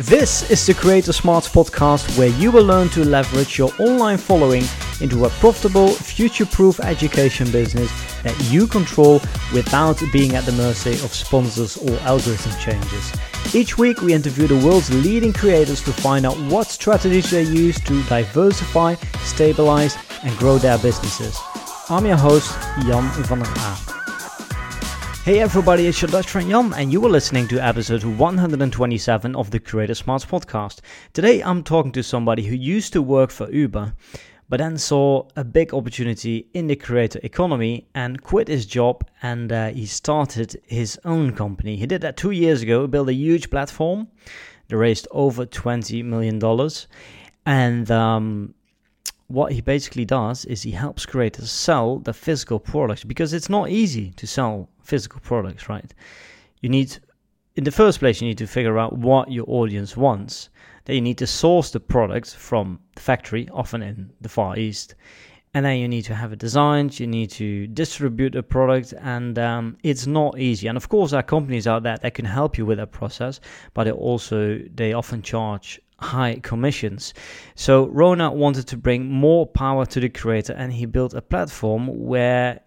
This is the Creator Smarts podcast where you will learn to leverage your online following into a profitable, future proof education business that you control without being at the mercy of sponsors or algorithm changes. Each week, we interview the world's leading creators to find out what strategies they use to diversify, stabilize, and grow their businesses. I'm your host, Jan van der Aap. Hey everybody, it's your Dutch friend Jan, and you are listening to episode 127 of the Creator Smarts podcast. Today I'm talking to somebody who used to work for Uber, but then saw a big opportunity in the creator economy and quit his job and uh, he started his own company. He did that two years ago, built a huge platform, they raised over $20 million, and um, what he basically does is he helps creators sell the physical products because it's not easy to sell physical products, right? You need, in the first place, you need to figure out what your audience wants. Then you need to source the product from the factory, often in the Far East. And then you need to have it designed, you need to distribute the product, and um, it's not easy. And of course, there are companies out there that can help you with that process, but they also they often charge high commissions. So Rona wanted to bring more power to the creator and he built a platform where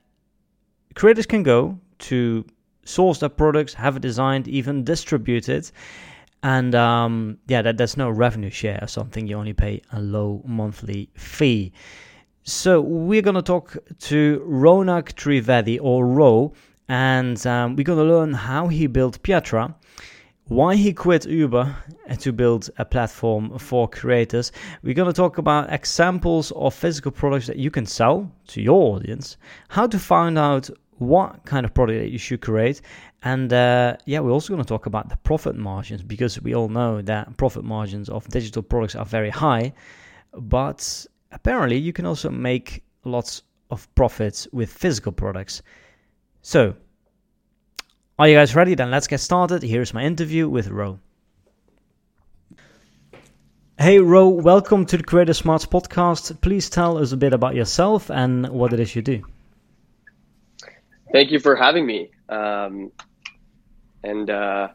creators can go to source their products, have it designed, even distribute it. And um, yeah, that there's no revenue share or something. You only pay a low monthly fee. So we're gonna talk to Ronak Trivedi or Ro, and um, we're gonna learn how he built Pietra why he quit Uber to build a platform for creators. We're going to talk about examples of physical products that you can sell to your audience, how to find out what kind of product that you should create, and uh, yeah, we're also going to talk about the profit margins because we all know that profit margins of digital products are very high, but apparently you can also make lots of profits with physical products. So, are you guys ready? Then let's get started. Here's my interview with Ro. Hey, Ro, welcome to the Creator Smarts podcast. Please tell us a bit about yourself and what it is you do. Thank you for having me. Um, and uh,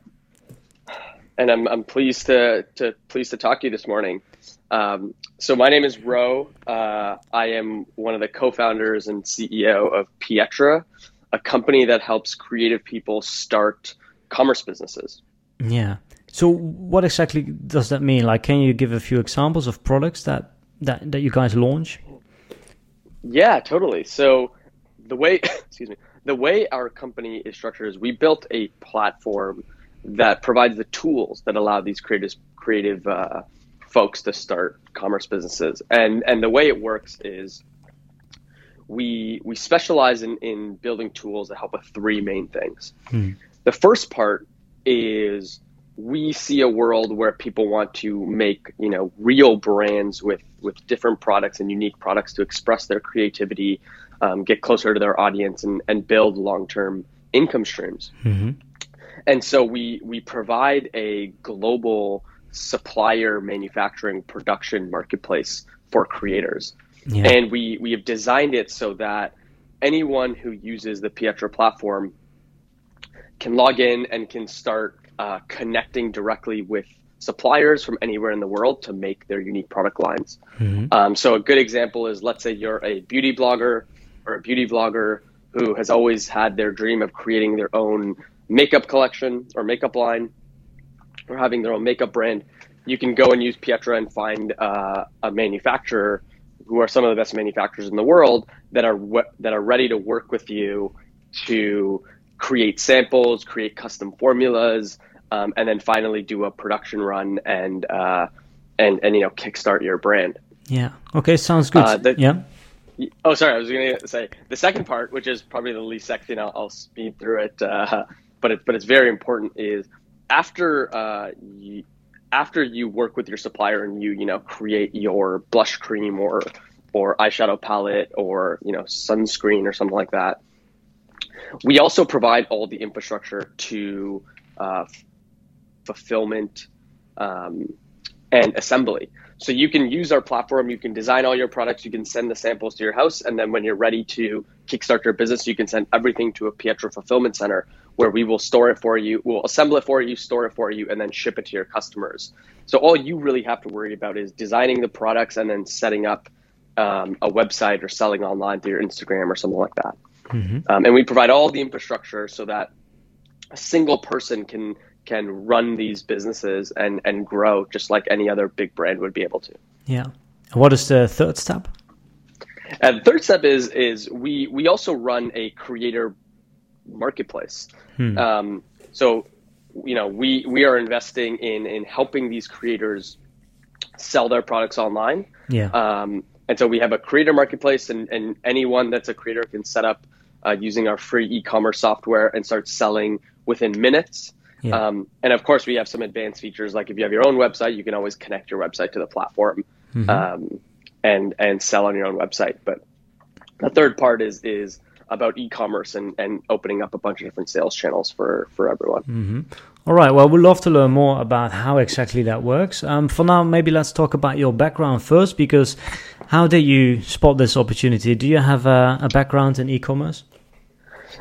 and I'm, I'm pleased to, to pleased to talk to you this morning. Um, so my name is Ro. Uh, I am one of the co-founders and CEO of Pietra, a company that helps creative people start commerce businesses. Yeah. So what exactly does that mean? Like, can you give a few examples of products that that, that you guys launch? Yeah, totally. So the way, excuse me, the way our company is structured is we built a platform that provides the tools that allow these creative creative uh, folks to start commerce businesses. And and the way it works is we we specialize in, in building tools that help with three main things. Hmm. The first part is we see a world where people want to make you know real brands with with different products and unique products to express their creativity, um, get closer to their audience, and and build long term income streams. Mm-hmm. And so we we provide a global supplier manufacturing production marketplace for creators. Yeah. And we, we have designed it so that anyone who uses the Pietra platform can log in and can start uh, connecting directly with suppliers from anywhere in the world to make their unique product lines. Mm-hmm. Um, so a good example is let's say you're a beauty blogger or a beauty vlogger who has always had their dream of creating their own makeup collection or makeup line or having their own makeup brand. You can go and use Pietra and find uh, a manufacturer who are some of the best manufacturers in the world that are that are ready to work with you to create samples, create custom formulas, um, and then finally do a production run and uh, and and you know kickstart your brand. Yeah. Okay. Sounds good. Uh, the, yeah. Oh, sorry. I was going to say the second part, which is probably the least sexy, and I'll, I'll speed through it. Uh, but it, but it's very important. Is after uh, you, after you work with your supplier and you you know create your blush cream or or eyeshadow palette or you know sunscreen or something like that we also provide all the infrastructure to uh, fulfillment um, and assembly so you can use our platform you can design all your products you can send the samples to your house and then when you're ready to kickstart your business you can send everything to a Pietra fulfillment center where we will store it for you, we'll assemble it for you, store it for you, and then ship it to your customers. So all you really have to worry about is designing the products and then setting up um, a website or selling online through your Instagram or something like that. Mm-hmm. Um, and we provide all the infrastructure so that a single person can can run these businesses and and grow just like any other big brand would be able to. Yeah. What is the third step? And the third step is is we we also run a creator marketplace. Hmm. Um, so you know we we are investing in in helping these creators sell their products online. Yeah. Um, and so we have a creator marketplace, and, and anyone that's a creator can set up uh, using our free e-commerce software and start selling within minutes. Yeah. Um, and of course, we have some advanced features like if you have your own website, you can always connect your website to the platform mm-hmm. um, and and sell on your own website. But the third part is is about e-commerce and, and opening up a bunch of different sales channels for for everyone. Mm-hmm. All right. Well, we'd love to learn more about how exactly that works. Um, for now, maybe let's talk about your background first, because how did you spot this opportunity? Do you have a, a background in e-commerce?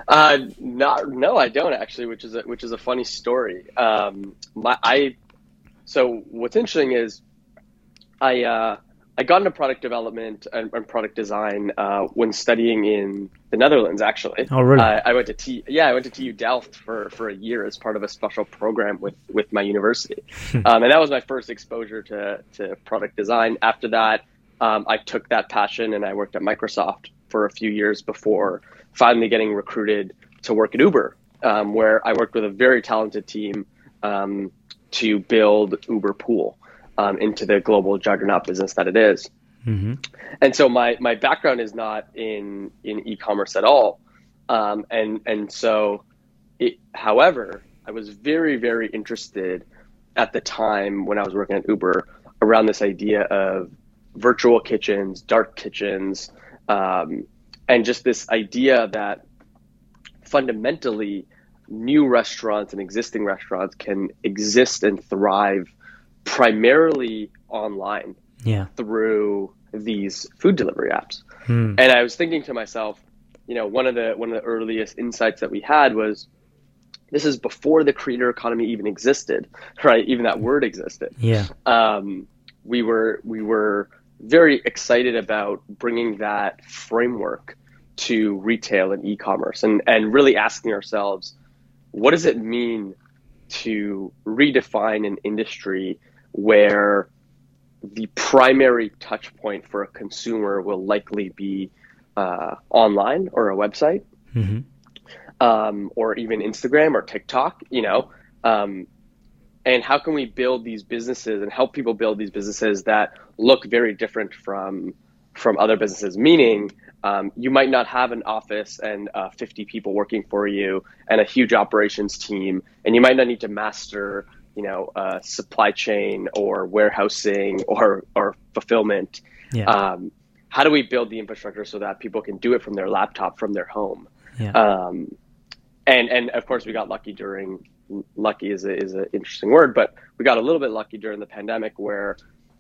Uh, not, no, I don't actually, which is a, which is a funny story. Um, my, I, so what's interesting is I, uh, I got into product development and, and product design uh, when studying in the Netherlands. Actually, oh really? Uh, I went to T. Yeah, I went to TU Delft for, for a year as part of a special program with with my university, um, and that was my first exposure to to product design. After that, um, I took that passion and I worked at Microsoft for a few years before finally getting recruited to work at Uber, um, where I worked with a very talented team um, to build Uber Pool um, into the global juggernaut business that it is. Mm-hmm. And so my my background is not in in e-commerce at all, um, and and so, it, however, I was very very interested at the time when I was working at Uber around this idea of virtual kitchens, dark kitchens, um, and just this idea that fundamentally new restaurants and existing restaurants can exist and thrive primarily online yeah. through these food delivery apps. Hmm. And I was thinking to myself, you know, one of the one of the earliest insights that we had was this is before the creator economy even existed, right? Even that word existed. Yeah. Um, we were we were very excited about bringing that framework to retail and e-commerce and and really asking ourselves what does it mean to redefine an industry where the primary touch point for a consumer will likely be uh, online or a website mm-hmm. um, or even Instagram or TikTok, you know. Um, and how can we build these businesses and help people build these businesses that look very different from from other businesses? Meaning, um, you might not have an office and uh, 50 people working for you and a huge operations team, and you might not need to master you know, uh, supply chain or warehousing or or fulfillment. Yeah. Um, how do we build the infrastructure so that people can do it from their laptop from their home? Yeah. Um, and and of course we got lucky during lucky is a, is an interesting word, but we got a little bit lucky during the pandemic where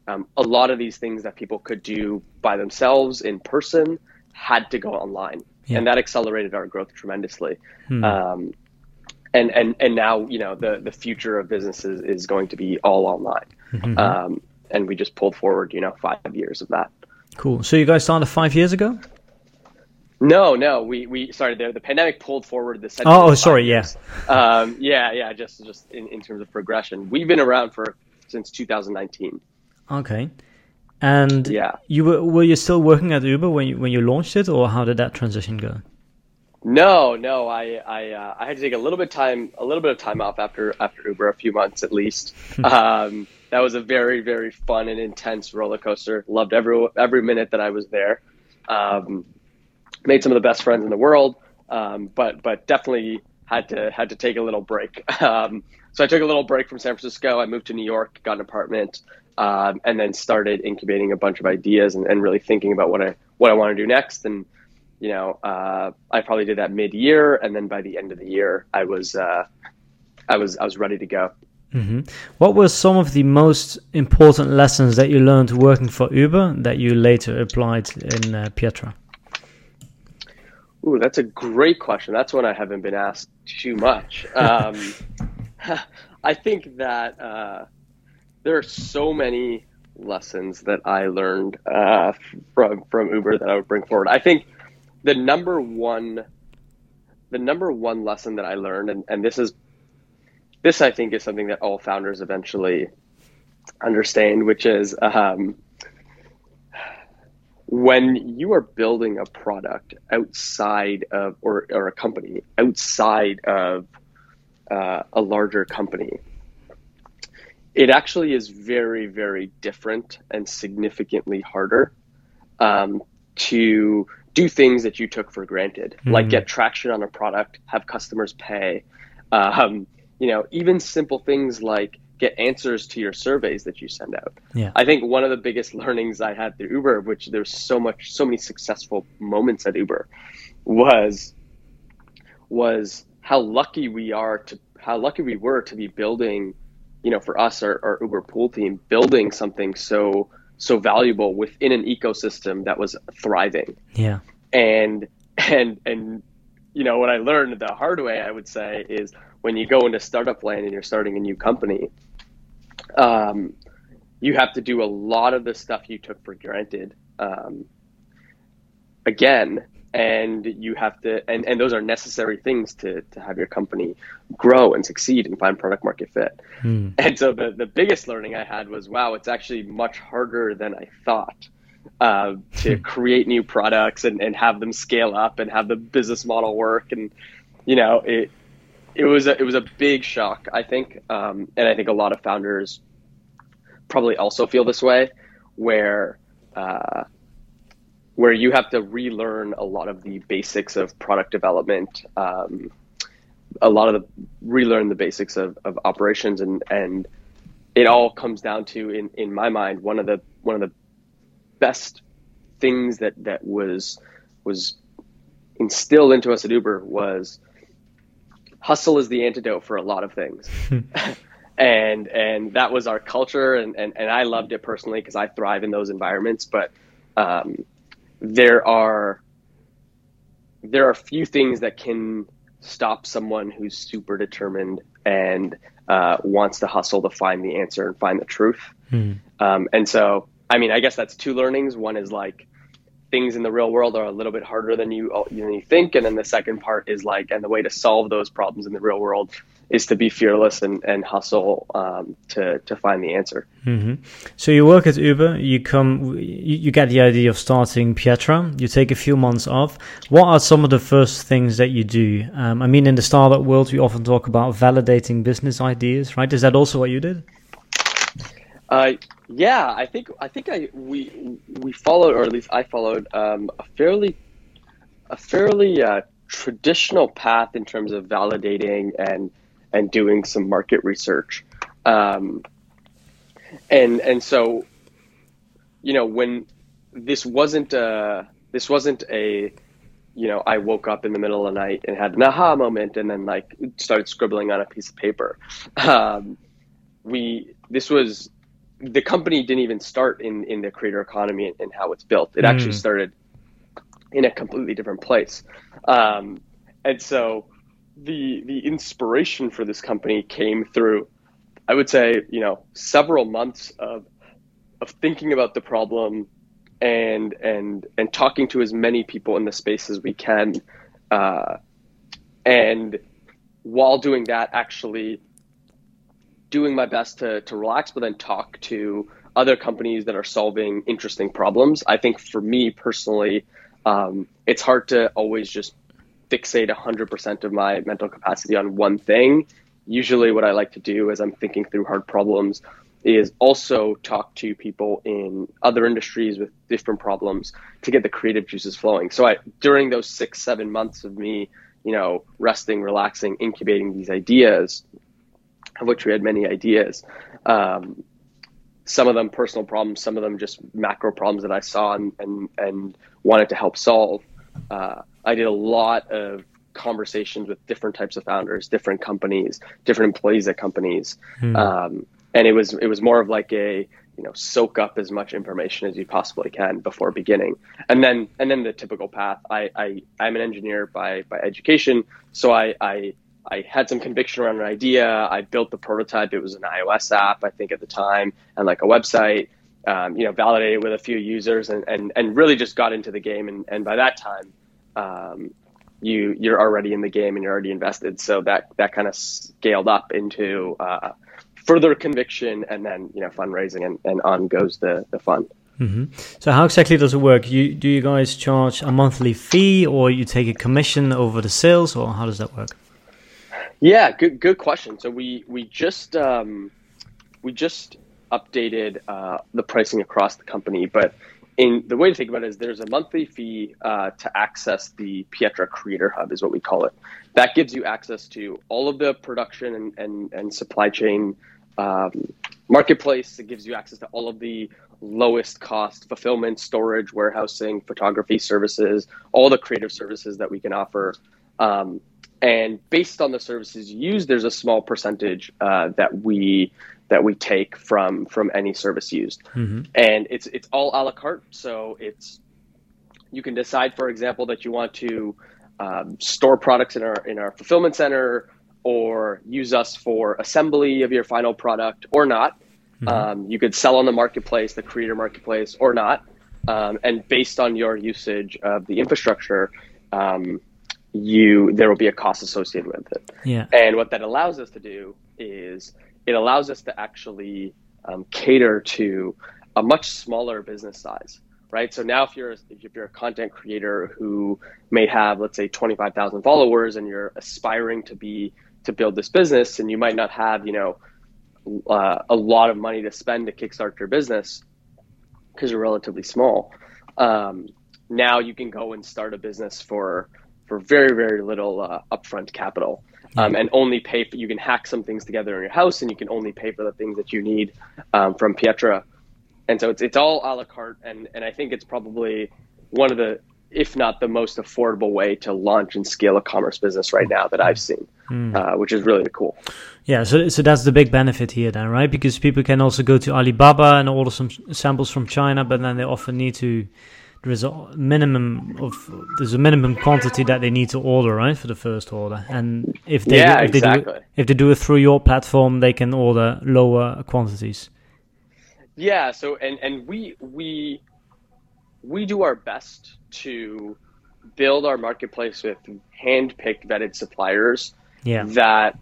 um, a lot of these things that people could do by themselves in person had to go online, yeah. and that accelerated our growth tremendously. Hmm. Um, and and and now you know the the future of businesses is going to be all online mm-hmm. um, and we just pulled forward you know five years of that cool so you guys started five years ago no no we we started there the pandemic pulled forward the oh, oh sorry yes yeah. um, yeah yeah just just in, in terms of progression we've been around for since 2019 okay and yeah you were were you still working at uber when you when you launched it or how did that transition go no, no, I I, uh, I had to take a little bit time a little bit of time off after after Uber, a few months at least. um, that was a very very fun and intense roller coaster. Loved every every minute that I was there. Um, made some of the best friends in the world, um, but but definitely had to had to take a little break. Um, so I took a little break from San Francisco. I moved to New York, got an apartment, um, and then started incubating a bunch of ideas and, and really thinking about what I what I want to do next and you know, uh, I probably did that mid-year, and then by the end of the year, I was, uh, I was, I was ready to go. Mm-hmm. What were some of the most important lessons that you learned working for Uber that you later applied in uh, Pietra? Ooh, that's a great question. That's one I haven't been asked too much. Um, I think that uh, there are so many lessons that I learned uh, from from Uber that I would bring forward. I think the number one the number one lesson that I learned, and, and this is this I think is something that all founders eventually understand, which is um, when you are building a product outside of or, or a company outside of uh, a larger company it actually is very, very different and significantly harder um, to do things that you took for granted, mm-hmm. like get traction on a product, have customers pay. Um, you know, even simple things like get answers to your surveys that you send out. Yeah. I think one of the biggest learnings I had through Uber, which there's so much, so many successful moments at Uber, was was how lucky we are to how lucky we were to be building you know, for us, our, our Uber pool team, building something so so valuable within an ecosystem that was thriving. Yeah. And and and you know what I learned the hard way, I would say, is when you go into startup land and you're starting a new company, um, you have to do a lot of the stuff you took for granted. Um, again, and you have to and, and those are necessary things to, to have your company grow and succeed and find product market fit hmm. and so the, the biggest learning i had was wow it's actually much harder than i thought uh, to hmm. create new products and, and have them scale up and have the business model work and you know it it was a, it was a big shock i think um, and i think a lot of founders probably also feel this way where uh, where you have to relearn a lot of the basics of product development, um, a lot of the relearn the basics of, of operations, and and it all comes down to, in in my mind, one of the one of the best things that that was was instilled into us at Uber was hustle is the antidote for a lot of things. and and that was our culture and, and, and I loved it personally because I thrive in those environments. But um, there are there are few things that can stop someone who's super determined and uh, wants to hustle to find the answer and find the truth. Hmm. Um, and so, I mean, I guess that's two learnings. One is like things in the real world are a little bit harder than you than you think, and then the second part is like, and the way to solve those problems in the real world is to be fearless and, and hustle um, to, to find the answer. Mm-hmm. So you work at Uber, you come, you, you, get the idea of starting Pietra, you take a few months off. What are some of the first things that you do? Um, I mean, in the startup world, we often talk about validating business ideas, right? Is that also what you did? Uh, yeah, I think I think I we we followed, or at least I followed, um, a fairly a fairly uh, traditional path in terms of validating and and doing some market research. Um, and and so, you know, when this wasn't a this wasn't a you know I woke up in the middle of the night and had an aha moment and then like started scribbling on a piece of paper. Um, we this was the company didn't even start in in the creator economy and, and how it's built. It mm. actually started in a completely different place. Um, and so the the inspiration for this company came through I would say, you know, several months of of thinking about the problem and and and talking to as many people in the space as we can. Uh, and while doing that, actually doing my best to, to relax, but then talk to other companies that are solving interesting problems. I think for me personally, um, it's hard to always just fixate 100% of my mental capacity on one thing. Usually, what I like to do as I'm thinking through hard problems is also talk to people in other industries with different problems to get the creative juices flowing. So, I, during those six, seven months of me, you know, resting, relaxing, incubating these ideas, of which we had many ideas, um, some of them personal problems, some of them just macro problems that I saw and, and, and wanted to help solve. Uh, I did a lot of conversations with different types of founders, different companies, different employees at companies. Hmm. Um, and it was it was more of like a you know soak up as much information as you possibly can before beginning and then and then the typical path i, I i'm an engineer by by education so i i I had some conviction around an idea. I built the prototype. It was an iOS app, I think, at the time, and like a website. Um, you know, validated with a few users, and, and, and really just got into the game. And, and by that time, um, you you're already in the game and you're already invested. So that that kind of scaled up into uh, further conviction and then you know fundraising and, and on goes the the fund mm-hmm. so how exactly does it work you do you guys charge a monthly fee or you take a commission over the sales or how does that work yeah good good question so we we just um, we just updated uh, the pricing across the company but in the way to think about it is there's a monthly fee uh, to access the Pietra Creator Hub, is what we call it. That gives you access to all of the production and, and, and supply chain um, marketplace. It gives you access to all of the lowest cost fulfillment, storage, warehousing, photography services, all the creative services that we can offer. Um, and based on the services used, there's a small percentage uh, that we that we take from from any service used, mm-hmm. and it's it's all a la carte. So it's you can decide, for example, that you want to um, store products in our in our fulfillment center or use us for assembly of your final product or not. Mm-hmm. Um, you could sell on the marketplace, the creator marketplace, or not. Um, and based on your usage of the infrastructure, um, you there will be a cost associated with it. Yeah. And what that allows us to do is it allows us to actually um, cater to a much smaller business size right? So now if you're if you're a content creator who may have let's say 25,000 followers and you're aspiring to be to build this business and you might not have, you know, uh, a lot of money to spend to kickstart your business because you're relatively small. Um, now you can go and start a business for for very very little uh, upfront capital um, and only pay for you can hack some things together in your house and you can only pay for the things that you need um, from Pietra and so it's it's all a la carte, and and I think it's probably one of the if not the most affordable way to launch and scale a commerce business right now that I've seen, mm. uh, which is really cool. Yeah, so so that's the big benefit here, then, right? Because people can also go to Alibaba and order some samples from China, but then they often need to. There's a minimum of there's a minimum quantity that they need to order, right, for the first order. And if they yeah, if they do if they do it through your platform, they can order lower quantities. Yeah. So and and we we we do our best to build our marketplace with hand-picked vetted suppliers yeah. that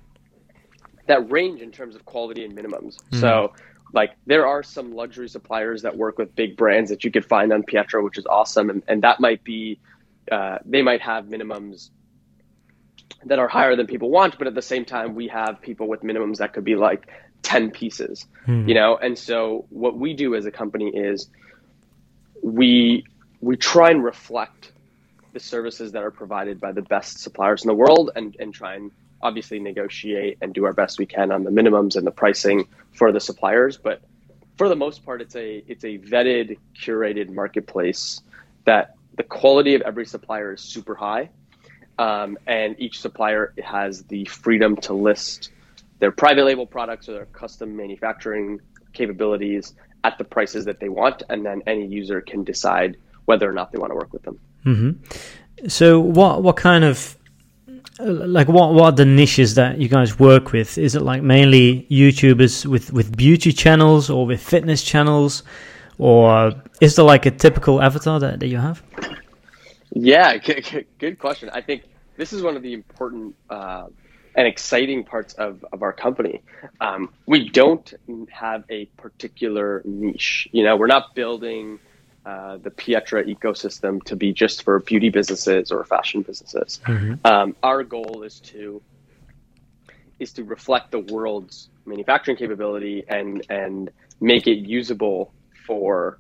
that range in terms of quality and minimums. Mm. So like there are some luxury suppliers that work with big brands that you could find on Pietra, which is awesome, and, and that might be uh, they might have minimums that are higher than people want, but at the same time, we have people with minimums that could be like 10 pieces, hmm. you know? And so what we do as a company is we, we try and reflect the services that are provided by the best suppliers in the world and, and try and obviously negotiate and do our best we can on the minimums and the pricing for the suppliers. But for the most part, it's a, it's a vetted, curated marketplace that the quality of every supplier is super high. Um, and each supplier has the freedom to list their private label products or their custom manufacturing capabilities at the prices that they want, and then any user can decide whether or not they want to work with them. Mm-hmm. So, what what kind of like what what are the niches that you guys work with? Is it like mainly YouTubers with with beauty channels or with fitness channels, or is there like a typical avatar that, that you have? Yeah, good, good question. I think this is one of the important uh, and exciting parts of, of our company. Um, we don't have a particular niche. You know, we're not building uh, the Pietra ecosystem to be just for beauty businesses or fashion businesses. Mm-hmm. Um, our goal is to is to reflect the world's manufacturing capability and and make it usable for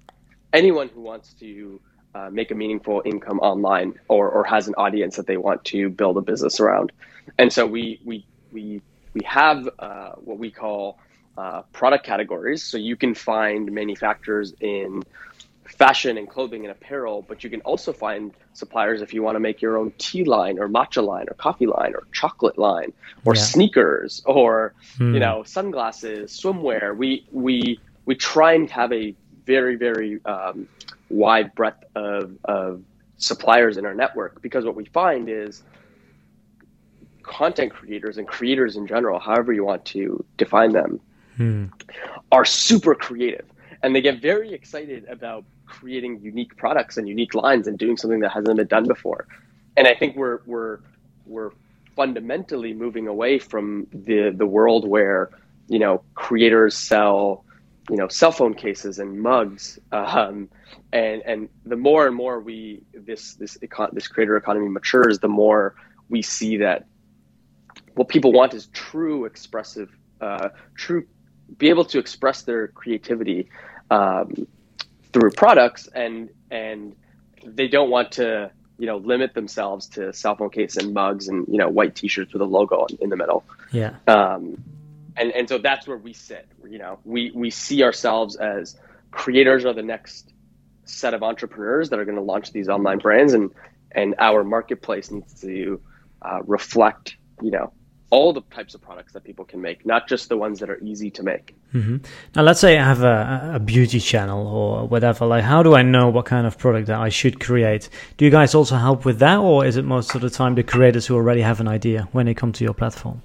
anyone who wants to uh, make a meaningful income online or, or has an audience that they want to build a business around. And so we we we we have uh, what we call uh, product categories. So you can find manufacturers in fashion and clothing and apparel, but you can also find suppliers if you want to make your own tea line or matcha line or coffee line or chocolate line or yeah. sneakers or mm. you know sunglasses, swimwear. We we we try and have a very very um, wide breadth of, of suppliers in our network because what we find is content creators and creators in general, however you want to define them, hmm. are super creative and they get very excited about creating unique products and unique lines and doing something that hasn't been done before. And I think we're we're we're fundamentally moving away from the the world where you know creators sell you know cell phone cases and mugs um, and and the more and more we this this econ- this creator economy matures the more we see that what people want is true expressive uh, true be able to express their creativity um, through products and and they don't want to you know limit themselves to cell phone case and mugs and you know white t-shirts with a logo in, the middle. Yeah. Um, and and so that's where we sit you know. We we see ourselves as creators are the next set of entrepreneurs that are going to launch these online brands and and our marketplace needs to uh, reflect you know all the types of products that people can make, not just the ones that are easy to make. Mm-hmm. Now, let's say I have a, a, beauty channel or whatever. Like, how do I know what kind of product that I should create? Do you guys also help with that, or is it most of the time the creators who already have an idea when they come to your platform?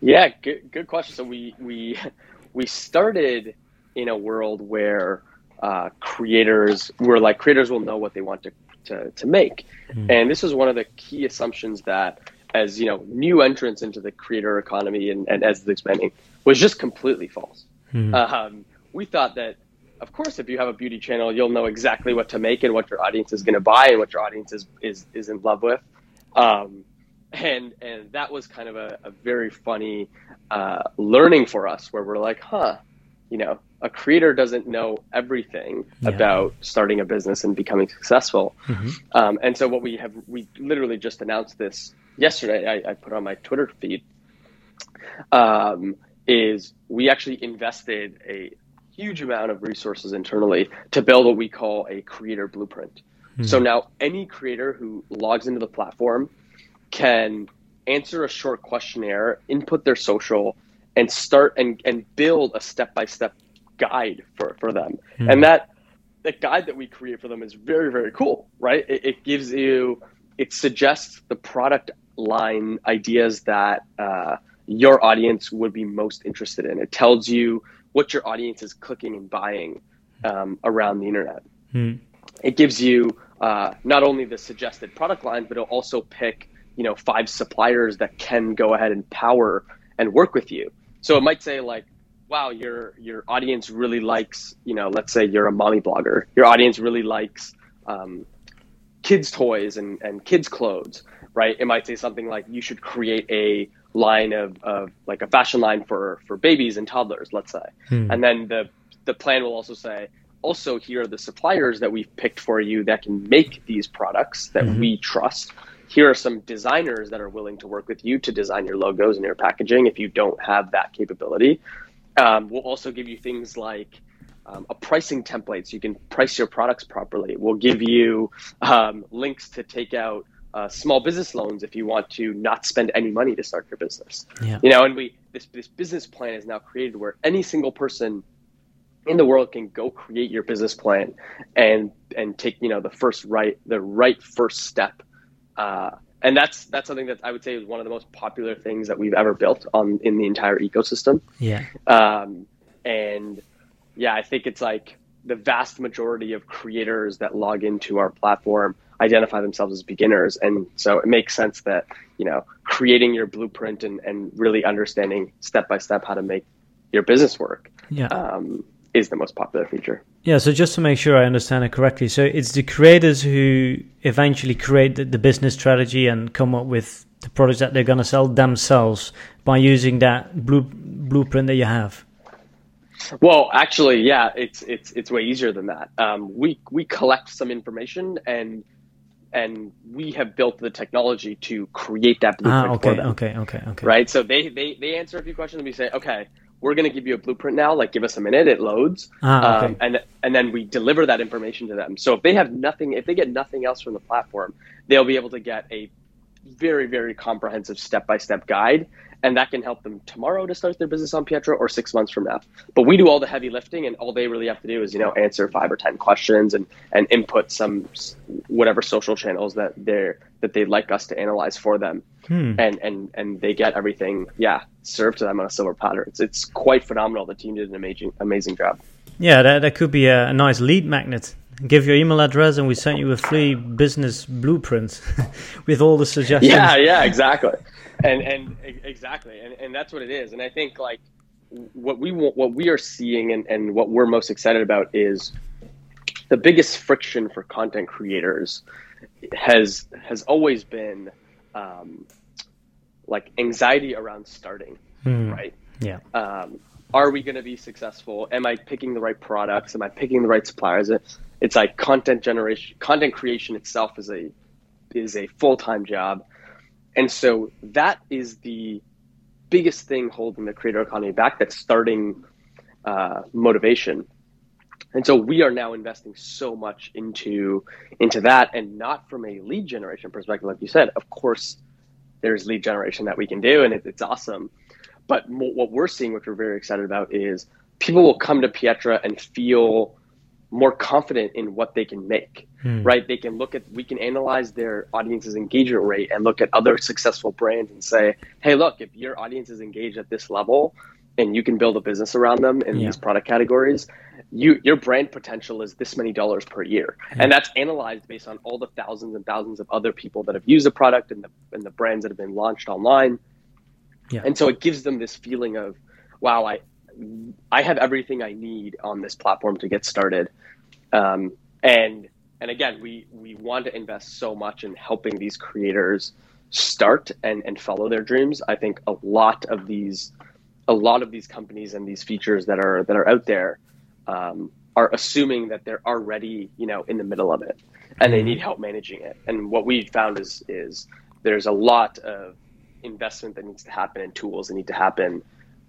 Yeah, good, good question. So we we we started in a world where uh, creators were like creators will know what they want to to, to make, mm. and this is one of the key assumptions that as you know new entrants into the creator economy and, and as it's expanding was just completely false. Mm-hmm. Um, we thought that, of course, if you have a beauty channel, you'll know exactly what to make and what your audience is going to buy and what your audience is is, is in love with. Um, and and that was kind of a, a very funny uh, learning for us, where we're like, huh, you know, a creator doesn't know everything yeah. about starting a business and becoming successful. Mm-hmm. Um, and so what we have, we literally just announced this yesterday I, I put on my Twitter feed um, is we actually invested a huge amount of resources internally to build what we call a creator blueprint. Mm-hmm. So now any creator who logs into the platform can answer a short questionnaire, input their social, and start and, and build a step by step guide for, for them. Mm-hmm. And that the guide that we create for them is very, very cool, right? It, it gives you it suggests the product line ideas that uh, your audience would be most interested in. It tells you what your audience is clicking and buying um, around the internet. Hmm. It gives you uh, not only the suggested product line, but it'll also pick you know five suppliers that can go ahead and power and work with you. So it might say like, wow, your your audience really likes you know, let's say you're a mommy blogger. Your audience really likes um, kids toys and, and kids clothes right? It might say something like you should create a line of, of like a fashion line for, for babies and toddlers, let's say. Hmm. And then the, the plan will also say, also here are the suppliers that we've picked for you that can make these products that mm-hmm. we trust. Here are some designers that are willing to work with you to design your logos and your packaging if you don't have that capability. Um, we'll also give you things like um, a pricing template so you can price your products properly. We'll give you um, links to take out uh, small business loans if you want to not spend any money to start your business. Yeah. You know, and we this this business plan is now created where any single person in the world can go create your business plan and and take you know the first right the right first step. Uh, and that's that's something that I would say is one of the most popular things that we've ever built on in the entire ecosystem. Yeah. Um, and yeah, I think it's like the vast majority of creators that log into our platform identify themselves as beginners. And so it makes sense that, you know, creating your blueprint and, and really understanding step by step how to make your business work yeah. um, is the most popular feature. Yeah, so just to make sure I understand it correctly, so it's the creators who eventually create the, the business strategy and come up with the products that they're going to sell themselves by using that blue, blueprint that you have. Well, actually, yeah, it's it's it's way easier than that. Um, we we collect some information and and we have built the technology to create that blueprint ah, okay, for them. Okay, okay, okay. Right. So they they they answer a few questions and we say, okay, we're going to give you a blueprint now. Like, give us a minute. It loads, ah, okay. um, and and then we deliver that information to them. So if they have nothing, if they get nothing else from the platform, they'll be able to get a very very comprehensive step by step guide and that can help them tomorrow to start their business on Pietra or six months from now. But we do all the heavy lifting, and all they really have to do is you know answer five or ten questions and and input some whatever social channels that they're that they'd like us to analyze for them, hmm. and and and they get everything yeah served to them on a silver platter. It's it's quite phenomenal. The team did an amazing amazing job. Yeah, that that could be a, a nice lead magnet give your email address and we send you a free business blueprint with all the suggestions. Yeah, yeah, exactly. And and exactly. And, and that's what it is. And i think like what we want what we are seeing and, and what we're most excited about is the biggest friction for content creators has has always been um, like anxiety around starting mm. right? Yeah. Um, are we going to be successful am i picking the right products am i picking the right suppliers it's like content generation content creation itself is a is a full-time job and so that is the biggest thing holding the creator economy back that's starting uh, motivation. And so we are now investing so much into into that, and not from a lead generation perspective, like you said. Of course, there's lead generation that we can do, and it, it's awesome. But what we're seeing, which we're very excited about, is people will come to Pietra and feel more confident in what they can make, hmm. right? They can look at, we can analyze their audience's engagement rate and look at other successful brands and say, hey, look, if your audience is engaged at this level and you can build a business around them in yeah. these product categories, you your brand potential is this many dollars per year. Yeah. And that's analyzed based on all the thousands and thousands of other people that have used the product and the, and the brands that have been launched online. Yeah. And so it gives them this feeling of, wow, I, I have everything I need on this platform to get started. Um, and and again, we we want to invest so much in helping these creators start and and follow their dreams. I think a lot of these a lot of these companies and these features that are that are out there um, are assuming that they're already you know in the middle of it and they mm-hmm. need help managing it. And what we found is is there's a lot of investment that needs to happen and tools that need to happen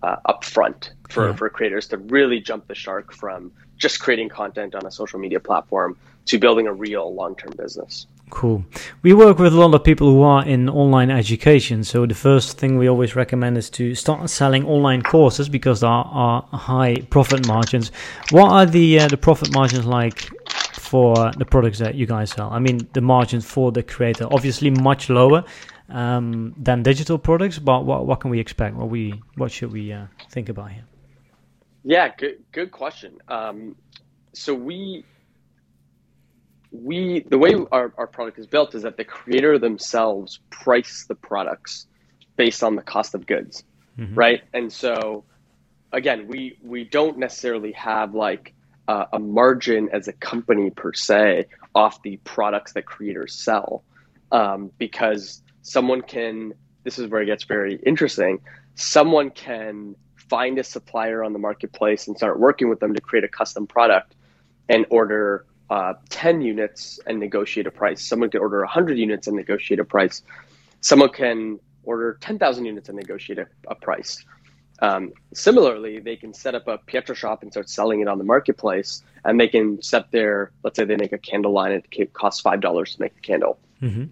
uh, upfront for, yeah. for creators to really jump the shark from just creating content on a social media platform to building a real long term business. Cool. We work with a lot of people who are in online education. So the first thing we always recommend is to start selling online courses because there are, high profit margins. What are the uh, the profit margins like for the products that you guys sell? I mean, the margins for the creator obviously much lower um, than digital products. But what what can we expect? What we what should we uh, think about here? Yeah, good good question. Um, so we we the way our, our product is built is that the creator themselves price the products based on the cost of goods, mm-hmm. right? And so again, we we don't necessarily have like uh, a margin as a company per se off the products that creators sell um, because someone can this is where it gets very interesting someone can find a supplier on the marketplace and start working with them to create a custom product and order uh, 10 units and negotiate a price. Someone can order 100 units and negotiate a price. Someone can order 10,000 units and negotiate a, a price. Um, similarly, they can set up a Pietra shop and start selling it on the marketplace, and they can set their, let's say they make a candle line, it costs five dollars to make the candle. Mm-hmm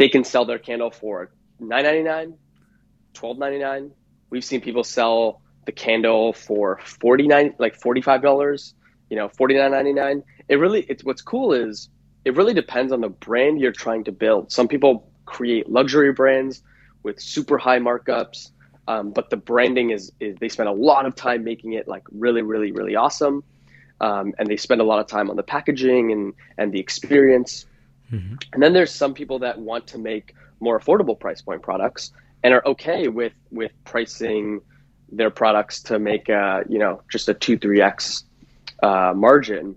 they can sell their candle for $9.99, $12.99. We've seen people sell the candle for 49 like $45, you know, $49.99. It really it's what's cool is it really depends on the brand you're trying to build. Some people create luxury brands with super high markups, um, but the branding is, is they spend a lot of time making it like really, really, really awesome. Um, and they spend a lot of time on the packaging and, and the experience. Mm-hmm. And then there's some people that want to make more affordable price point products and are okay with with pricing their products to make a you know just a two three x uh, margin.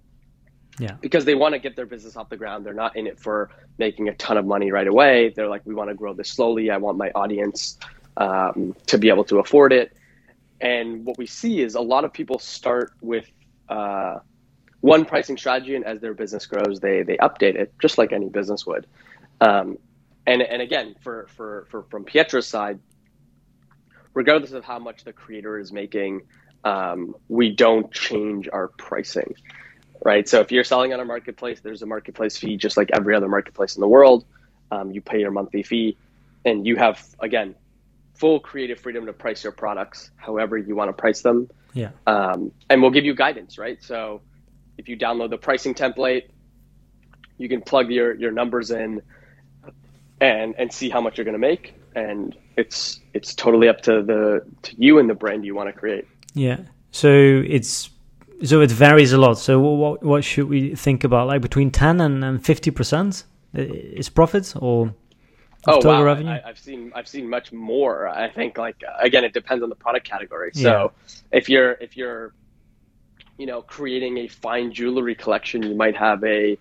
Yeah. Because they want to get their business off the ground. They're not in it for making a ton of money right away. They're like, we want to grow this slowly. I want my audience um, to be able to afford it. And what we see is a lot of people start with uh, one pricing strategy, and as their business grows, they they update it just like any business would. Um, and and again, for for for from Pietra's side, regardless of how much the creator is making, um, we don't change our pricing, right? So if you're selling on a marketplace, there's a marketplace fee just like every other marketplace in the world. Um, you pay your monthly fee. and you have again full creative freedom to price your products however you want to price them. Yeah. Um, and we'll give you guidance, right? So if you download the pricing template, you can plug your your numbers in and and see how much you're going to make and it's it's totally up to the to you and the brand you want to create. Yeah. So it's so it varies a lot. So what what should we think about? Like between ten and and fifty percent is profits or oh wow revenue? I, have seen I've seen much more. I think like again it depends on the product category. So yeah. if you're if you're you know creating a fine jewelry collection, you might have a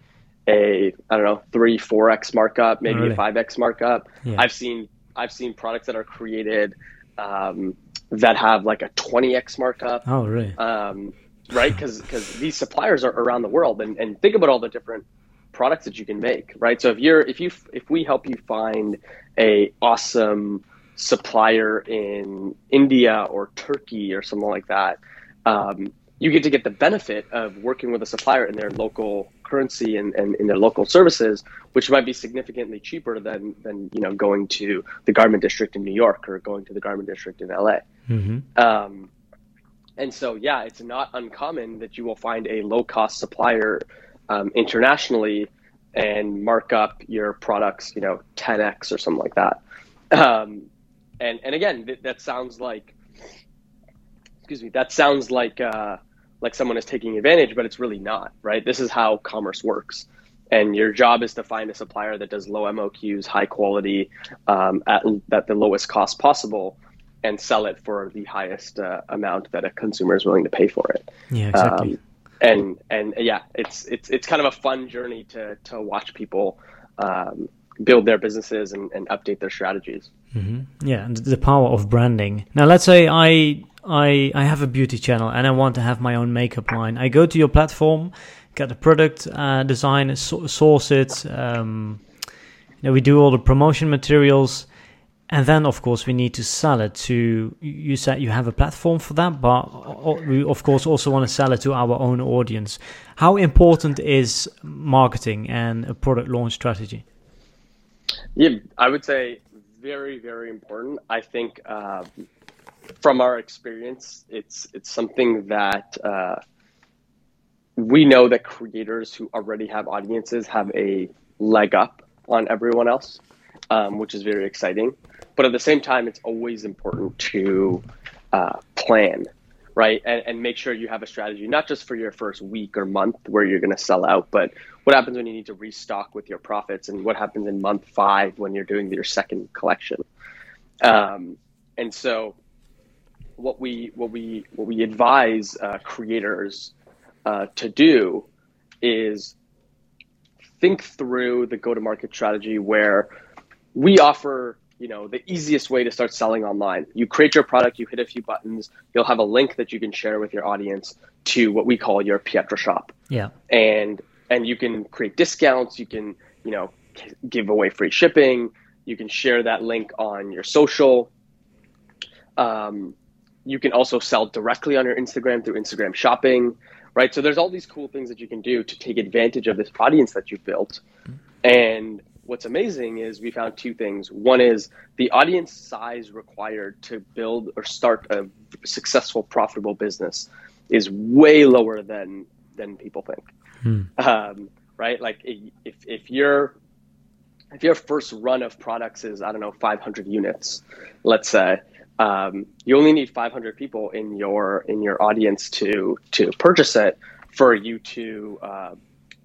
a I don't know three four x markup, maybe really? a five x markup. Yeah. I've seen I've seen products that are created um, that have like a 20x markup. Oh, really? Um, right? Because because these suppliers are around the world, and, and think about all the different products that you can make, right? So if you're if you if we help you find a awesome supplier in India or Turkey or something like that, um, you get to get the benefit of working with a supplier in their local currency and, and in their local services, which might be significantly cheaper than than you know going to the garment district in New York or going to the garment district in LA. Mm-hmm. Um, and so, yeah, it's not uncommon that you will find a low cost supplier um, internationally and mark up your products, you know, 10x or something like that. Um, and and again, th- that sounds like, excuse me, that sounds like. Uh, like someone is taking advantage, but it's really not, right? This is how commerce works. And your job is to find a supplier that does low MOQs, high quality, um, at, at the lowest cost possible, and sell it for the highest uh, amount that a consumer is willing to pay for it. Yeah, exactly. Um, and and yeah, it's it's it's kind of a fun journey to to watch people um, build their businesses and, and update their strategies. Mm-hmm. Yeah, and the power of branding. Now, let's say I I I have a beauty channel and I want to have my own makeup line. I go to your platform, get the product uh, design, source it. Um, you know, we do all the promotion materials, and then of course we need to sell it to. You said you have a platform for that, but we of course also want to sell it to our own audience. How important is marketing and a product launch strategy? Yeah, I would say very very important. I think. Uh, from our experience, it's it's something that uh, we know that creators who already have audiences have a leg up on everyone else, um, which is very exciting. But at the same time, it's always important to uh, plan, right, and, and make sure you have a strategy not just for your first week or month where you're going to sell out, but what happens when you need to restock with your profits, and what happens in month five when you're doing your second collection. Um, and so what we what we what we advise uh, creators uh, to do is think through the go-to-market strategy where we offer you know the easiest way to start selling online. You create your product you hit a few buttons you'll have a link that you can share with your audience to what we call your Pietra shop. Yeah. And and you can create discounts you can you know give away free shipping you can share that link on your social. Um, you can also sell directly on your Instagram through Instagram shopping, right? So there's all these cool things that you can do to take advantage of this audience that you've built. And what's amazing is we found two things. One is the audience size required to build or start a successful, profitable business is way lower than than people think. Hmm. Um, right? Like if if your if your first run of products is I don't know 500 units, let's say, um, you only need 500 people in your in your audience to to purchase it for you to uh,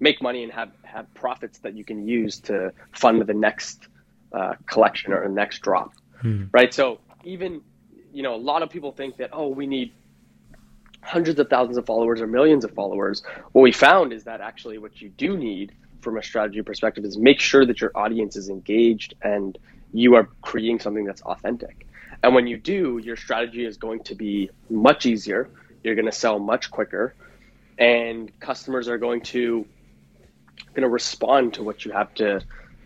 make money and have have profits that you can use to fund the next uh, collection or the next drop, hmm. right? So even you know a lot of people think that oh we need hundreds of thousands of followers or millions of followers. What we found is that actually what you do need from a strategy perspective is make sure that your audience is engaged and you are creating something that's authentic. And when you do, your strategy is going to be much easier. You're going to sell much quicker, and customers are going to going to respond to what you have to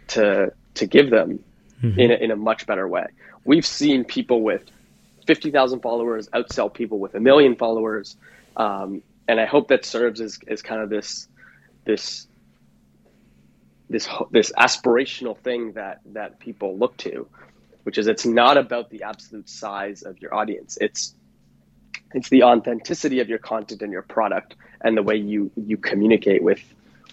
to to give them mm-hmm. in a, in a much better way. We've seen people with fifty thousand followers outsell people with a million followers, um, and I hope that serves as, as kind of this this this this aspirational thing that that people look to which is it's not about the absolute size of your audience. It's it's the authenticity of your content and your product and the way you you communicate with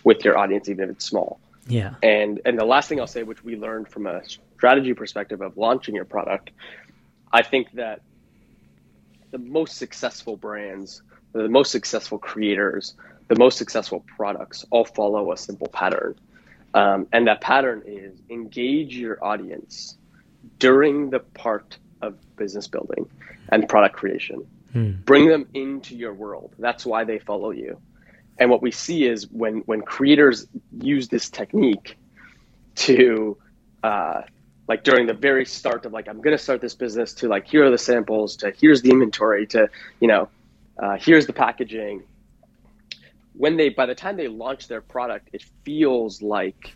with your audience, even if it's small. Yeah. And and the last thing I'll say, which we learned from a strategy perspective of launching your product, I think that the most successful brands, the most successful creators, the most successful products all follow a simple pattern. Um, and that pattern is engage your audience during the part of business building and product creation. Hmm. Bring them into your world. That's why they follow you. And what we see is when when creators use this technique to uh, like during the very start of like I'm gonna start this business to like here are the samples to here's the inventory to you know uh, here's the packaging. When they by the time they launch their product, it feels like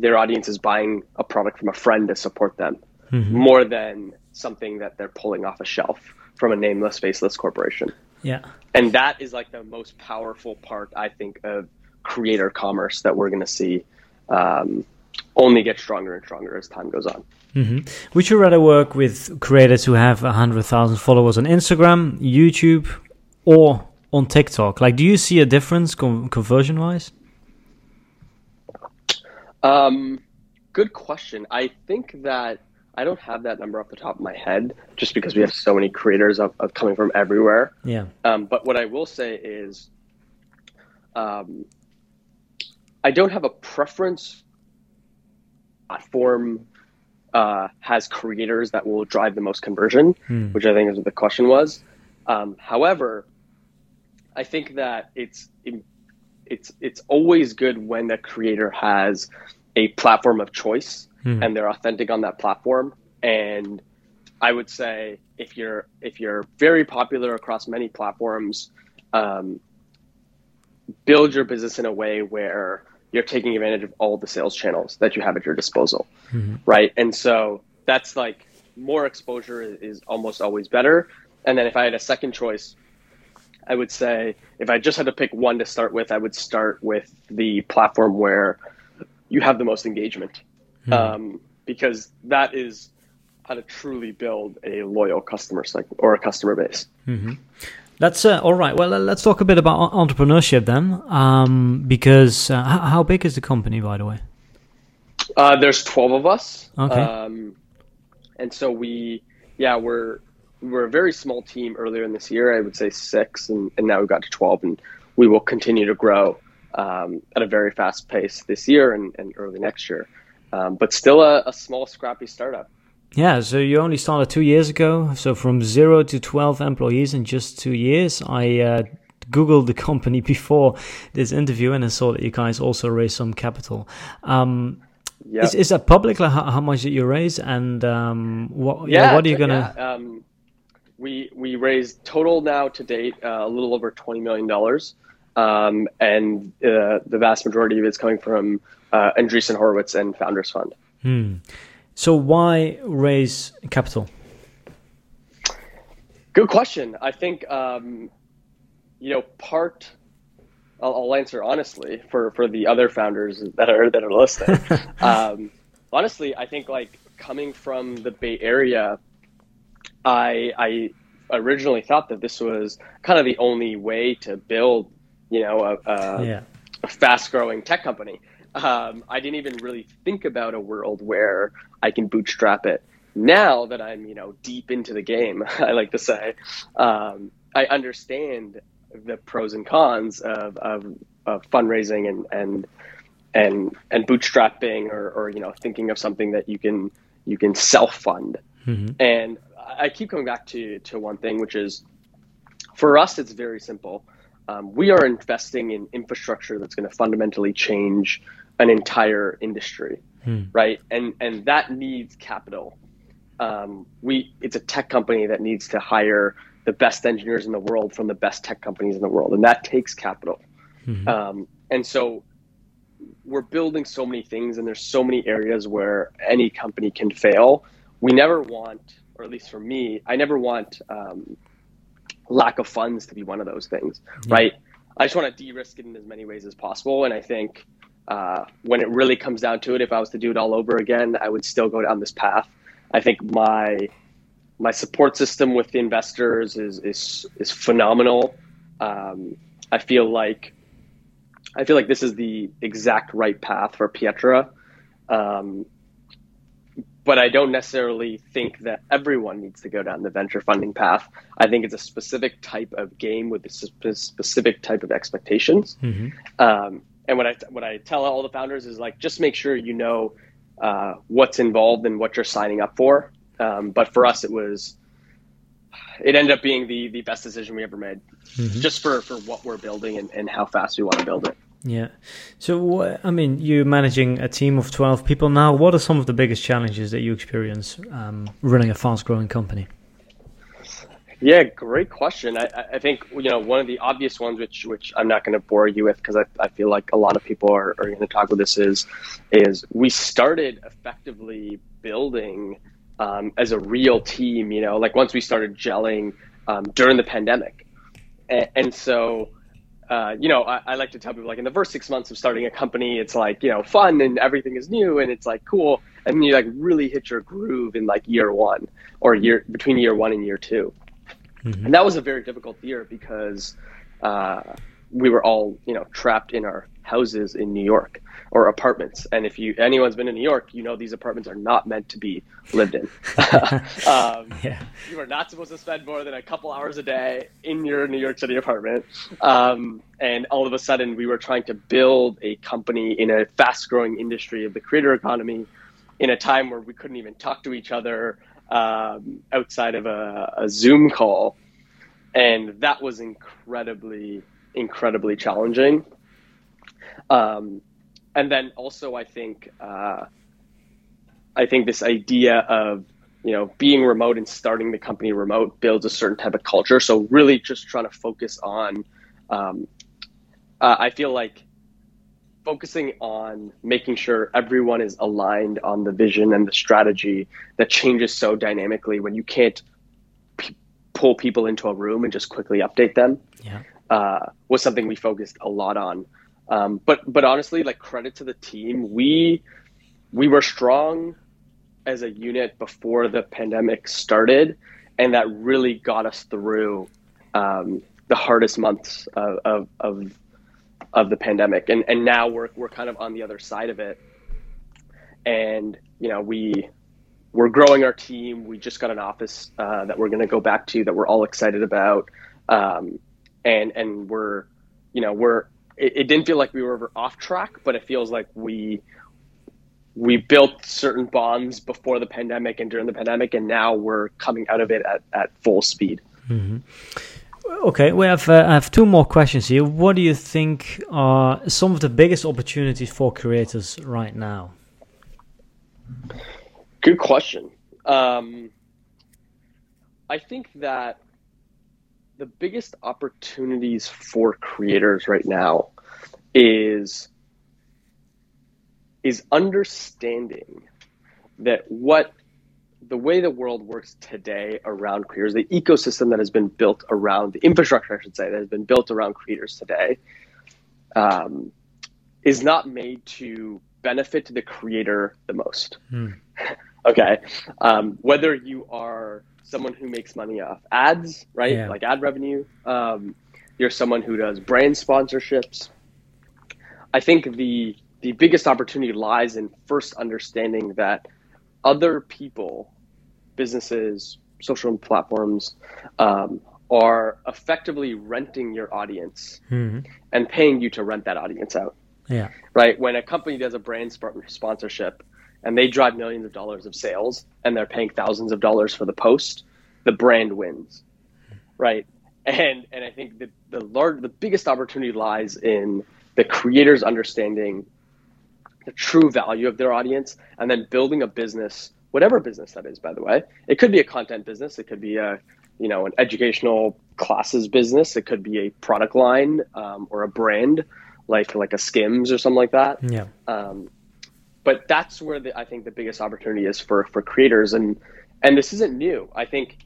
their audience is buying a product from a friend to support them mm-hmm. more than something that they're pulling off a shelf from a nameless, faceless corporation. Yeah. And that is like the most powerful part, I think, of creator commerce that we're going to see um, only get stronger and stronger as time goes on. Mm-hmm. Would you rather work with creators who have 100,000 followers on Instagram, YouTube, or on TikTok? Like, do you see a difference com- conversion wise? Um, good question. I think that I don't have that number off the top of my head, just because we have so many creators of, of coming from everywhere. Yeah. Um, but what I will say is, um, I don't have a preference. Platform uh, has creators that will drive the most conversion, hmm. which I think is what the question was. Um, however, I think that it's it's it's always good when the creator has a platform of choice mm. and they're authentic on that platform. And I would say if you're if you're very popular across many platforms, um, build your business in a way where you're taking advantage of all the sales channels that you have at your disposal, mm-hmm. right? And so that's like more exposure is almost always better. And then if I had a second choice, I would say if I just had to pick one to start with, I would start with the platform where you have the most engagement, mm. um, because that is how to truly build a loyal customer cycle or a customer base. Mm-hmm. That's uh, all right. Well, let's talk a bit about entrepreneurship then, um, because uh, how big is the company, by the way? Uh, there's twelve of us. Okay. Um, and so we, yeah, we're we're a very small team earlier in this year. I would say six, and, and now we've got to twelve, and we will continue to grow um, at a very fast pace this year and, and early next year. Um, but still a, a, small, scrappy startup. Yeah, so you only started two years ago. So from zero to 12 employees in just two years. I uh, Googled the company before this interview and I saw that you guys also raised some capital. Um, yep. is, is that public? Like how, how, much did you raise? And um, what, yeah, what are you going to. Yeah. Um, we, we raised total now to date uh, a little over $20 million um, and uh, the vast majority of it's coming from uh, Andreessen Horowitz and Founders Fund. Hmm. So why raise capital? Good question. I think um, you know part. I'll, I'll, answer honestly for for the other founders that are that are listening. um, honestly, I think like coming from the Bay Area, I I originally thought that this was kind of the only way to build you know, a, a, yeah. a fast growing tech company. Um, I didn't even really think about a world where I can bootstrap it. Now that I'm, you know, deep into the game, I like to say, um, I understand the pros and cons of, of, of fundraising and, and, and, and bootstrapping or, or, you know, thinking of something that you can, you can self fund. Mm-hmm. And I keep coming back to, to one thing, which is for us, it's very simple um, we are investing in infrastructure that's going to fundamentally change an entire industry, hmm. right? And and that needs capital. Um, we it's a tech company that needs to hire the best engineers in the world from the best tech companies in the world, and that takes capital. Mm-hmm. Um, and so we're building so many things, and there's so many areas where any company can fail. We never want, or at least for me, I never want um, lack of funds to be one of those things, yeah. right? I just want to de-risk it in as many ways as possible, and I think uh, when it really comes down to it, if I was to do it all over again, I would still go down this path I think my my support system with the investors is is is phenomenal. Um, I feel like I feel like this is the exact right path for Pietra. Um, but I don't necessarily think that everyone needs to go down the venture funding path. I think it's a specific type of game with a specific type of expectations. Mm-hmm. Um, and what I what I tell all the founders is like just make sure you know uh, what's involved and what you're signing up for. Um, but for us, it was it ended up being the the best decision we ever made, mm-hmm. just for for what we're building and, and how fast we want to build it. Yeah. So, I mean, you're managing a team of 12 people now. What are some of the biggest challenges that you experience um, running a fast growing company? Yeah, great question. I, I, think you know one of the obvious ones, which which I'm not going to bore you with because I, I feel like a lot of people are, are going to talk with this is is we started effectively building um, as a real team. You know, like once we started gelling um, during the pandemic, and, and so uh, you know, I, I, like to tell people like in the first six months of starting a company, it's like, you know, fun and everything is new and it's like cool. And then you like really hit your groove in like year one or year between year one and year 2 mm-hmm. And that was a very difficult year because uh, we were all, you know, trapped in our houses in New York or apartments. And if you anyone's been in New York, you know these apartments are not meant to be lived in. um, yeah. You are not supposed to spend more than a couple hours a day in your New York City apartment. Um, and all of a sudden, we were trying to build a company in a fast-growing industry of the creator economy, in a time where we couldn't even talk to each other um, outside of a, a Zoom call, and that was incredibly, incredibly challenging. Um, and then also, I think uh, I think this idea of you know being remote and starting the company remote builds a certain type of culture. So really, just trying to focus on. Um, uh, I feel like focusing on making sure everyone is aligned on the vision and the strategy that changes so dynamically when you can't p- pull people into a room and just quickly update them yeah. uh, was something we focused a lot on um, but but honestly, like credit to the team, we we were strong as a unit before the pandemic started, and that really got us through um, the hardest months of, of, of of the pandemic. And and now we're we're kind of on the other side of it, and you know we we're growing our team. We just got an office uh, that we're going to go back to that we're all excited about, um, and and we're you know we're it, it didn't feel like we were ever off track, but it feels like we we built certain bonds before the pandemic and during the pandemic, and now we're coming out of it at, at full speed. Mm-hmm. Okay, we have uh, I have two more questions here. What do you think are some of the biggest opportunities for creators right now? Good question. Um, I think that the biggest opportunities for creators right now is is understanding that what the way the world works today around creators, the ecosystem that has been built around the infrastructure, I should say, that has been built around creators today, um, is not made to benefit the creator the most. Hmm. okay, um, whether you are someone who makes money off ads, right? Yeah. Like ad revenue. Um, you're someone who does brand sponsorships. I think the the biggest opportunity lies in first understanding that other people, businesses, social platforms, um, are effectively renting your audience mm-hmm. and paying you to rent that audience out. Yeah. Right. When a company does a brand sponsorship, and they drive millions of dollars of sales and they're paying thousands of dollars for the post, the brand wins, right? And and I think the the large the biggest opportunity lies in the creators understanding the true value of their audience and then building a business, whatever business that is, by the way. It could be a content business, it could be a you know an educational classes business, it could be a product line um, or a brand like like a Skims or something like that. Yeah. Um, but that's where the, I think the biggest opportunity is for for creators, and and this isn't new. I think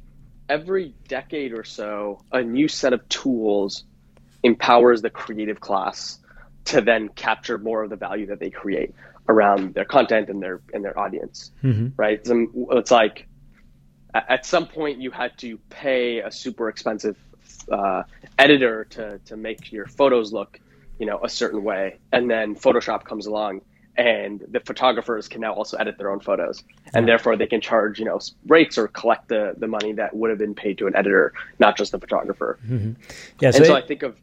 every decade or so, a new set of tools empowers the creative class to then capture more of the value that they create. around their content and their and their audience, mm-hmm. right? It's like at some point you had to pay a super expensive uh, editor to to make your photos look, you know, a certain way, and then Photoshop comes along and the photographers can now also edit their own photos and therefore they can charge you know rates or collect the, the money that would have been paid to an editor not just the photographer mm-hmm. yeah so, and so it, i think of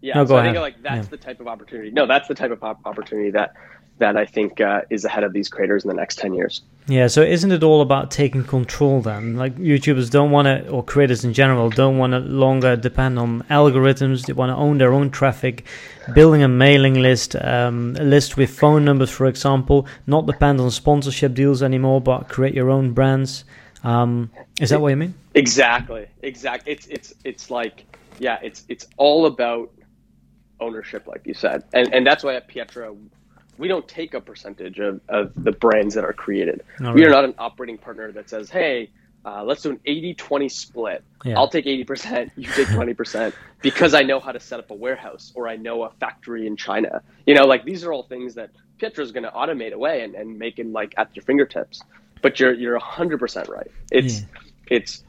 yeah no, so i ahead. think of like that's yeah. the type of opportunity no that's the type of opportunity that that I think uh, is ahead of these creators in the next 10 years. Yeah, so isn't it all about taking control then? Like YouTubers don't want to, or creators in general, don't want to longer depend on algorithms. They want to own their own traffic, building a mailing list, um, a list with phone numbers, for example, not depend on sponsorship deals anymore, but create your own brands. Um, is that what you mean? Exactly, exactly. It's it's it's like yeah, it's it's all about ownership, like you said, and and that's why at Pietra we don't take a percentage of, of the brands that are created. We are not an operating partner that says, hey, uh, let's do an 80 20 split. Yeah. I'll take 80%, you take 20% because I know how to set up a warehouse or I know a factory in China. You know, like these are all things that Pietra is going to automate away and, and make it like at your fingertips. But you're, you're 100% right. It's, Yeah. it's,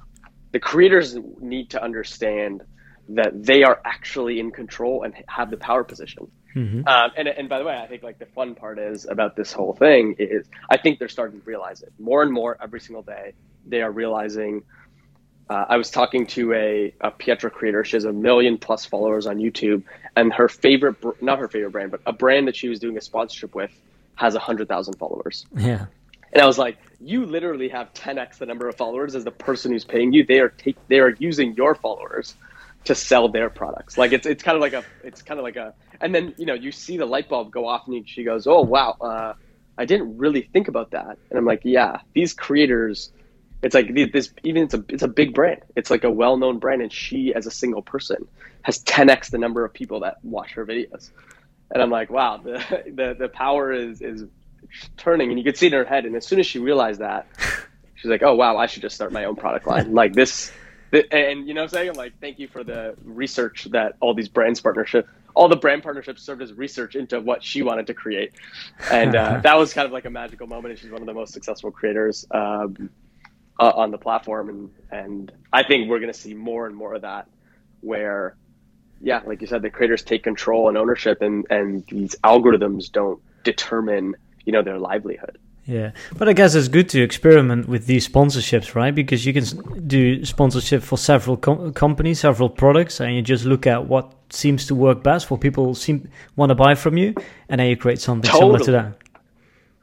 the creators need to understand that they are actually in control and have the power position. Mhm. Um, and, and by the way, I think like the fun part is about this whole thing is I think they're starting to realize it more and more every single day. They are realizing. Uh, I was talking to a, a Pietra creator. She has a million plus followers on YouTube, and her favorite, br- not her favorite brand, but a brand that she was doing a sponsorship with has a hundred thousand followers. Yeah. And I was like, you literally have 10x the number of followers as the person who's paying you. They are take they are using your followers to sell their products. Like it's it's kind of like a it's kind of like a and then you know you see the light bulb go off and she goes, oh wow, uh, I didn't really think about that. And I'm like, yeah, these creators. It's like this even it's a it's a big brand. It's like a well known brand, and she as a single person has 10x the number of people that watch her videos. And I'm like, wow, the the, the power is is turning, and you could see it in her head. And as soon as she realized that, she's like, oh wow, I should just start my own product line like this. And you know what I'm saying? Like, thank you for the research that all these brands partnership, all the brand partnerships served as research into what she wanted to create, and uh, that was kind of like a magical moment. And she's one of the most successful creators um, uh, on the platform, and and I think we're going to see more and more of that, where yeah, like you said, the creators take control and ownership, and and these algorithms don't determine you know their livelihood. Yeah, but I guess it's good to experiment with these sponsorships, right? Because you can s- do sponsorship for several com- companies, several products, and you just look at what seems to work best, what people seem want to buy from you, and then you create something similar to that.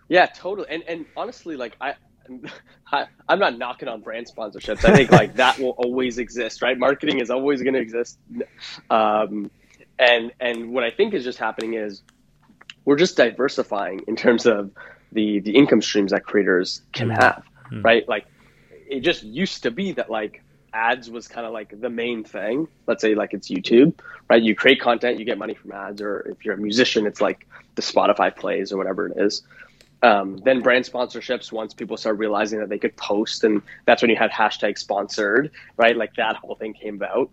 Yeah, totally. And and honestly, like I, I I'm not knocking on brand sponsorships. I think like that will always exist, right? Marketing is always going to exist. Um, and and what I think is just happening is we're just diversifying in terms of the the income streams that creators can Mhm. have, Mhm. right? Like it just used to be that like ads was kind of like the main thing. Let's say like it's YouTube, right? You create content, you get money from ads, or if you're a musician, it's like the Spotify plays or whatever it is. Um, then brand sponsorships, once people start realizing that they could post, and that's when you had hashtag sponsored, right? Like that whole thing came about.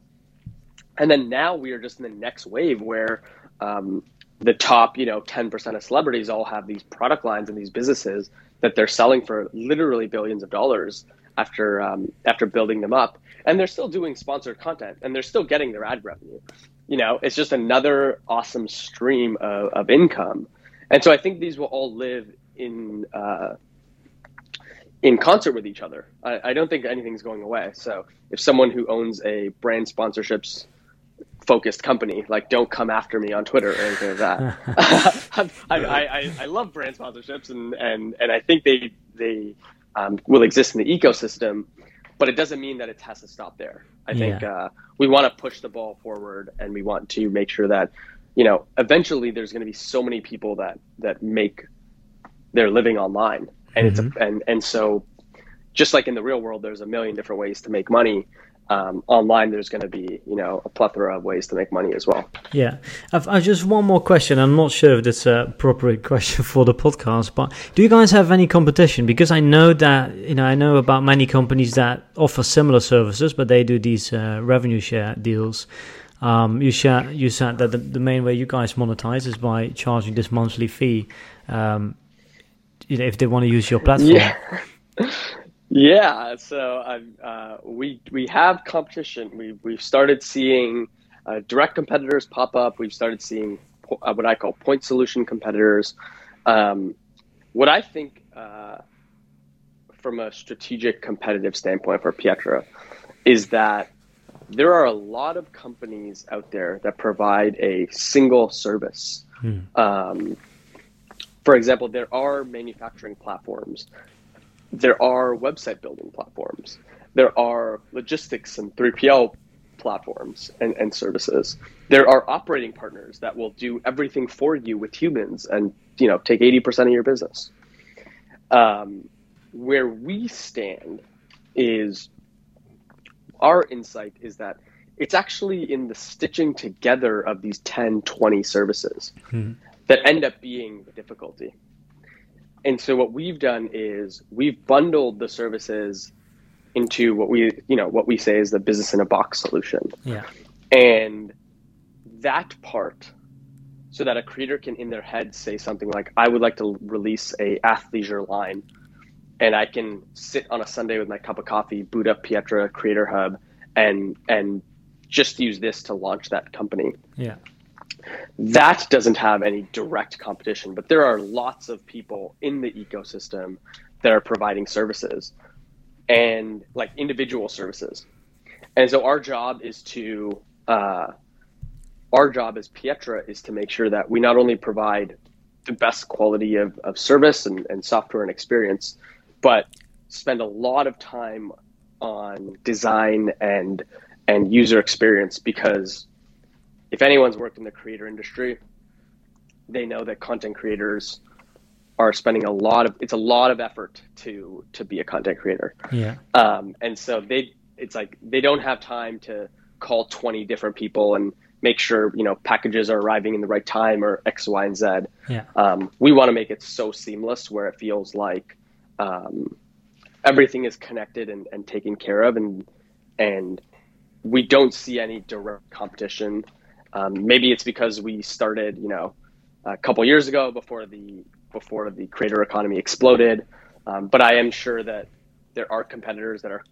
And then now we are just in the next wave where um, the top, you know, 10% of celebrities all have these product lines and these businesses that they're selling for literally billions of dollars after um, after building them up, and they're still doing sponsored content and they're still getting their ad revenue. You know, it's just another awesome stream of, of income, and so I think these will all live in uh, in concert with each other. I, I don't think anything's going away. So if someone who owns a brand sponsorships focused company, like don't come after me on Twitter or anything like that. I, I, I, I love brand sponsorships and, and, and I think they they um, will exist in the ecosystem, but it doesn't mean that it has to stop there. I think Yeah. uh, we want to push the ball forward and we want to make sure that you know eventually there's going to be so many people that that make their living online and it's a, and and so just like in the real world there's a million different ways to make money um, online there's going to be you know a plethora of ways to make money as well Yeah, I've, I've just one more question. I'm not sure if that's a appropriate question for the podcast, but do you guys have any competition? Because I know that you know I know about many companies that offer similar services, but they do these uh, revenue share deals. Um, you share, you said that the, the main way you guys monetize is by charging this monthly fee. Um, if they want to use your platform. Yeah. yeah. So uh, we we have competition. We we've started seeing uh, direct competitors pop up. We've started seeing uh, what I call point solution competitors. Um, what I think uh, from a strategic competitive standpoint for Pietra is that there are a lot of companies out there that provide a single service. Hmm. Um, for example, there are manufacturing platforms, there are website building platforms, there are logistics and 3PL platforms and, and services. There are operating partners that will do everything for you with humans and you know take 80% of your business. Um, where we stand is our insight is that it's actually in the stitching together of these 10, 20 services mm-hmm. that end up being the difficulty. And so what we've done is we've bundled the services into what we, you know, what we say is the business in a box solution. Yeah. And that part so that a creator can in their head say something like, I would like to release a athleisure line and I can sit on a Sunday with my cup of coffee, boot up Pietra Creator Hub, and and just use this to launch that company. Yeah. That doesn't have any direct competition, but there are lots of people in the ecosystem that are providing services and like individual services. And so our job is to uh, our job as Pietra is to make sure that we not only provide the best quality of, of service and, and software and experience, but spend a lot of time on design and and user experience because if anyone's worked in the creator industry, they know that content creators are spending a lot of it's a lot of effort to to be a content creator. Yeah. Um, and so they it's like they don't have time to call 20 different people and make sure you know packages are arriving in the right time or X, Y, and Z. Yeah. Um, we want to make it so seamless where it feels like um, everything is connected and, and taken care of, and and we don't see any direct competition. Um, maybe it's because we started, you know, a couple years ago before the before the creator economy exploded. Um, but I am sure that there are competitors that are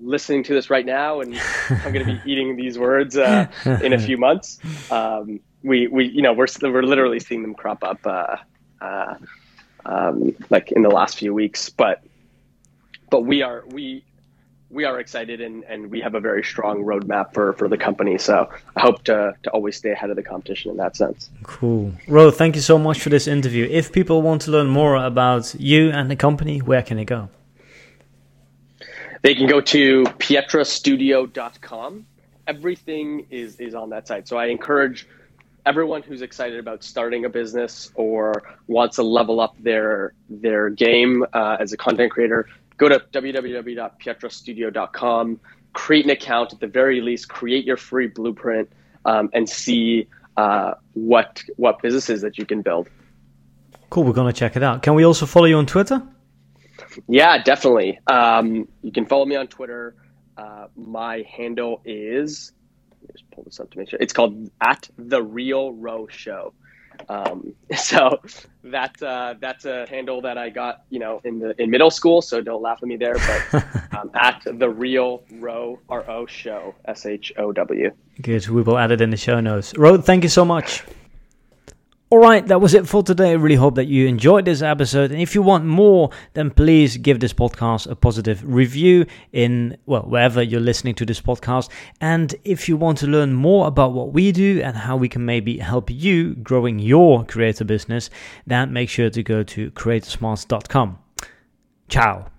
listening to this right now, and I'm going to be eating these words uh, in a few months. Um, we we you know we're we're literally seeing them crop up. Uh, uh, um, like in the last few weeks. But but we are we we are excited and, and we have a very strong roadmap for, for the company. So I hope to, to always stay ahead of the competition in that sense. Cool. Ro, thank you so much for this interview. If people want to learn more about you and the company, where can they go? They can go to pietrastudio.com. Everything is, is on that site. So I encourage everyone who's excited about starting a business or wants to level up their their game uh, as a content creator, go to www.pietrastudio.com, create an account at the very least, create your free blueprint, um, and see uh, what what businesses that you can build. Cool, we're gonna check it out. Can we also follow you on Twitter? Yeah, definitely. Um, you can follow me on Twitter. Uh, my handle is let me just pull this up to make sure. It's called at the Real Ro Show. Um, so that uh, that's a handle that I got, you know, in the in middle school. So don't laugh at me there. But um, at the Real Ro R O Show S H O W. Good. We will add it in the show notes. Ro, thank you so much. All right, that was it for today. I really hope that you enjoyed this episode. And if you want more, then please give this podcast a positive review in, well, wherever you're listening to this podcast. And if you want to learn more about what we do and how we can maybe help you growing your creator business, then make sure to go to creatorsmarts.com. Ciao.